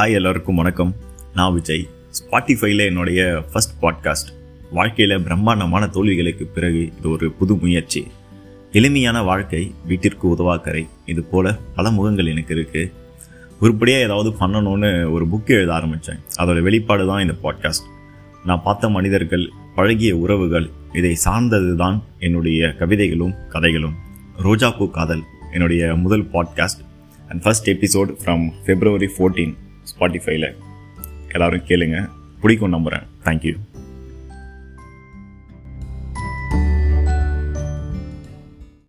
Hi எல்லாருக்கும் வணக்கம். நான் விஜய். ஸ்பாட்டிஃபைல என்னுடைய ஃபர்ஸ்ட் பாட்காஸ்ட் வாழ்க்கையில் பிரம்மாண்டமான தோல்விகளுக்கு பிறகு இது ஒரு புது முயற்சி. எளிமையான வாழ்க்கை வீட்டிற்கு உதவாக்கரை. இது போல் பல முகங்கள் எனக்கு இருக்குது உருப்படியாக ஏதாவது பண்ணணும்னு ஒரு புக்கு எழுத ஆரம்பித்தேன் அதோட வெளிப்பாடு தான் இந்த பாட்காஸ்ட் நான் பார்த்த மனிதர்கள் பழகிய உறவுகள் இதை சார்ந்தது தான் என்னுடைய கவிதைகளும் கதைகளும். ரோஜாப்பூ காதல் என்னுடைய முதல் podcast and first episode from February fourteen ஸ்பாட்டிஃபைல எல்லாரும் கேளுங்க. பிடிக்கும் நம்புகிறேன் தேங்க்யூ